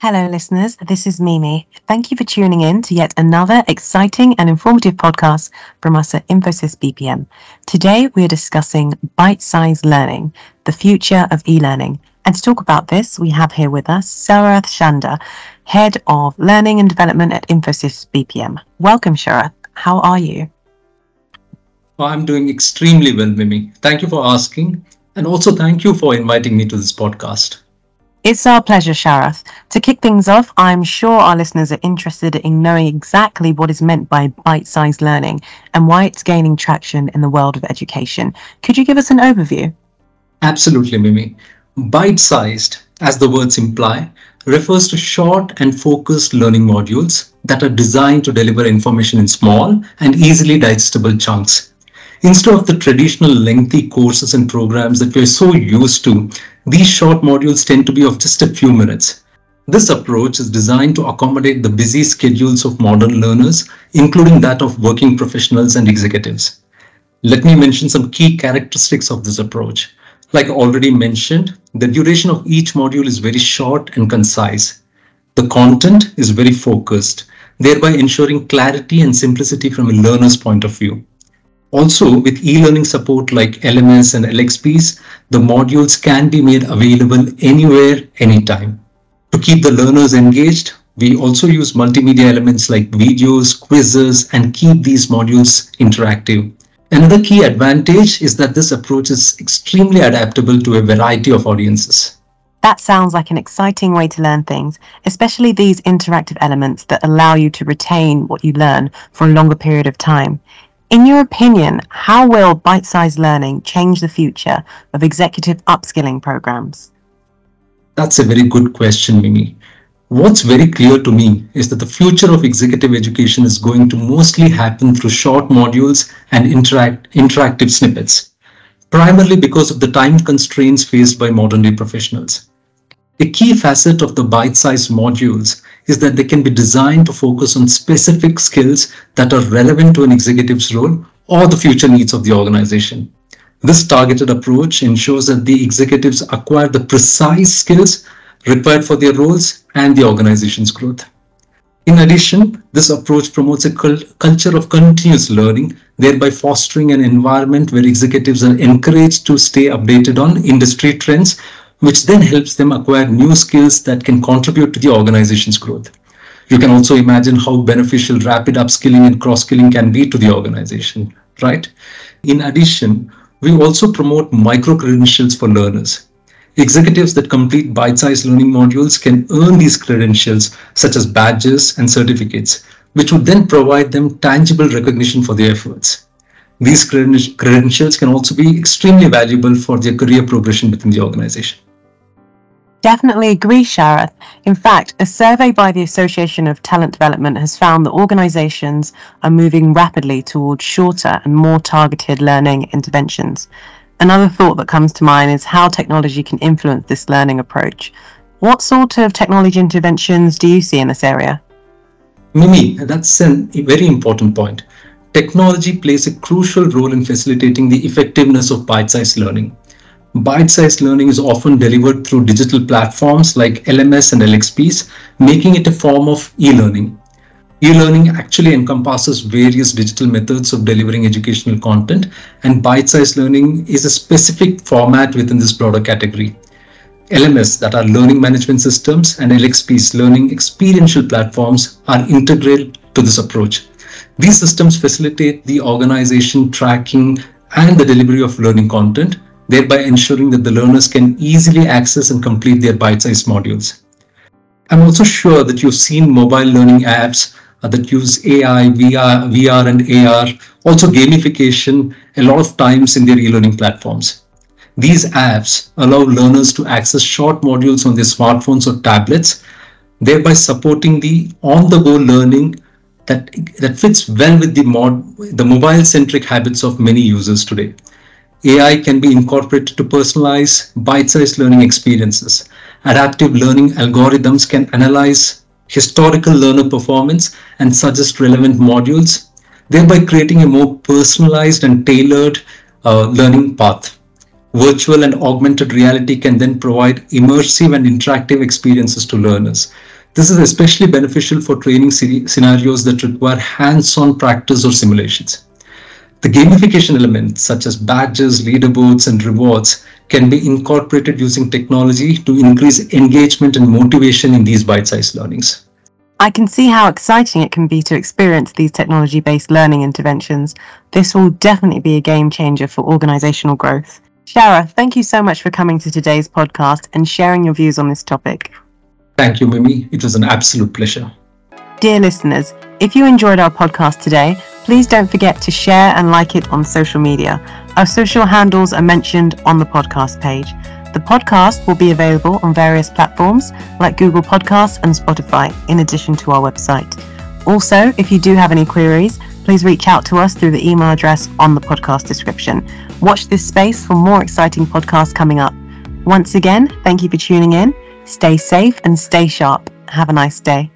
Hello, listeners. This is Mimi. Thank you for tuning in to yet another exciting and informative podcast from us at Infosys BPM. Today, we are discussing bite sized learning, the future of e learning. And to talk about this, we have here with us Sharath Chanda, Head of Learning and Development at Infosys BPM. Welcome, Sharath. How are you? Well, I'm doing extremely well, Mimi. Thank you for asking. And also, thank you for inviting me to this podcast. It's our pleasure, Sharath. To kick things off, I'm sure our listeners are interested in knowing exactly what is meant by bite sized learning and why it's gaining traction in the world of education. Could you give us an overview? Absolutely, Mimi. Bite sized, as the words imply, refers to short and focused learning modules that are designed to deliver information in small and easily digestible chunks. Instead of the traditional lengthy courses and programs that we're so used to, these short modules tend to be of just a few minutes. This approach is designed to accommodate the busy schedules of modern learners, including that of working professionals and executives. Let me mention some key characteristics of this approach. Like already mentioned, the duration of each module is very short and concise. The content is very focused, thereby ensuring clarity and simplicity from a learner's point of view. Also, with e-learning support like LMS and LXPs, the modules can be made available anywhere, anytime. To keep the learners engaged, we also use multimedia elements like videos, quizzes, and keep these modules interactive. Another key advantage is that this approach is extremely adaptable to a variety of audiences. That sounds like an exciting way to learn things, especially these interactive elements that allow you to retain what you learn for a longer period of time. In your opinion, how will bite sized learning change the future of executive upskilling programs? That's a very good question, Mimi. What's very clear to me is that the future of executive education is going to mostly happen through short modules and interact, interactive snippets, primarily because of the time constraints faced by modern day professionals. A key facet of the bite-sized modules is that they can be designed to focus on specific skills that are relevant to an executive's role or the future needs of the organization. This targeted approach ensures that the executives acquire the precise skills required for their roles and the organization's growth. In addition, this approach promotes a culture of continuous learning, thereby fostering an environment where executives are encouraged to stay updated on industry trends which then helps them acquire new skills that can contribute to the organization's growth. You can also imagine how beneficial rapid upskilling and cross-skilling can be to the organization, right? In addition, we also promote micro-credentials for learners. Executives that complete bite-sized learning modules can earn these credentials, such as badges and certificates, which would then provide them tangible recognition for their efforts. These credentials can also be extremely valuable for their career progression within the organization. Definitely agree, Sharath. In fact, a survey by the Association of Talent Development has found that organizations are moving rapidly towards shorter and more targeted learning interventions. Another thought that comes to mind is how technology can influence this learning approach. What sort of technology interventions do you see in this area? Mimi, that's a very important point. Technology plays a crucial role in facilitating the effectiveness of bite sized learning. Bite-sized learning is often delivered through digital platforms like LMS and LXPs, making it a form of e-learning. E-learning actually encompasses various digital methods of delivering educational content, and bite-sized learning is a specific format within this broader category. LMS, that are learning management systems, and LXPs, learning experiential platforms, are integral to this approach. These systems facilitate the organization tracking and the delivery of learning content, thereby ensuring that the learners can easily access and complete their bite-sized modules. I'm also sure that you've seen mobile learning apps uh, that use AI, VR, VR and AR, also gamification a lot of times in their e-learning platforms. These apps allow learners to access short modules on their smartphones or tablets, thereby supporting the on-the-go learning that, that fits well with the, mod, the mobile-centric habits of many users today. AI can be incorporated to personalize bite-sized learning experiences. Adaptive learning algorithms can analyze historical learner performance and suggest relevant modules, thereby creating a more personalized and tailored uh, learning path. virtual and augmented reality can then provide immersive and interactive experiences to learners. This is especially beneficial for training scenarios that require hands-on practice or simulations. The gamification elements such as badges, leaderboards, and rewards can be incorporated using technology to increase engagement and motivation in these bite-sized learnings. I can see how exciting it can be to experience these technology based learning interventions. This will definitely be a game changer for organizational growth. Shara, thank you so much for coming to today's podcast and sharing your views on this topic. Thank you, Mimi. It was an absolute pleasure. Dear listeners, if you enjoyed our podcast today, please don't forget to share and like it on social media. Our social handles are mentioned on the podcast page. The podcast will be available on various platforms like Google Podcasts and Spotify, in addition to our website. Also, if you do have any queries, please reach out to us through the email address on the podcast description. Watch this space for more exciting podcasts coming up. Once again, thank you for tuning in. Stay safe and stay sharp. Have a nice day.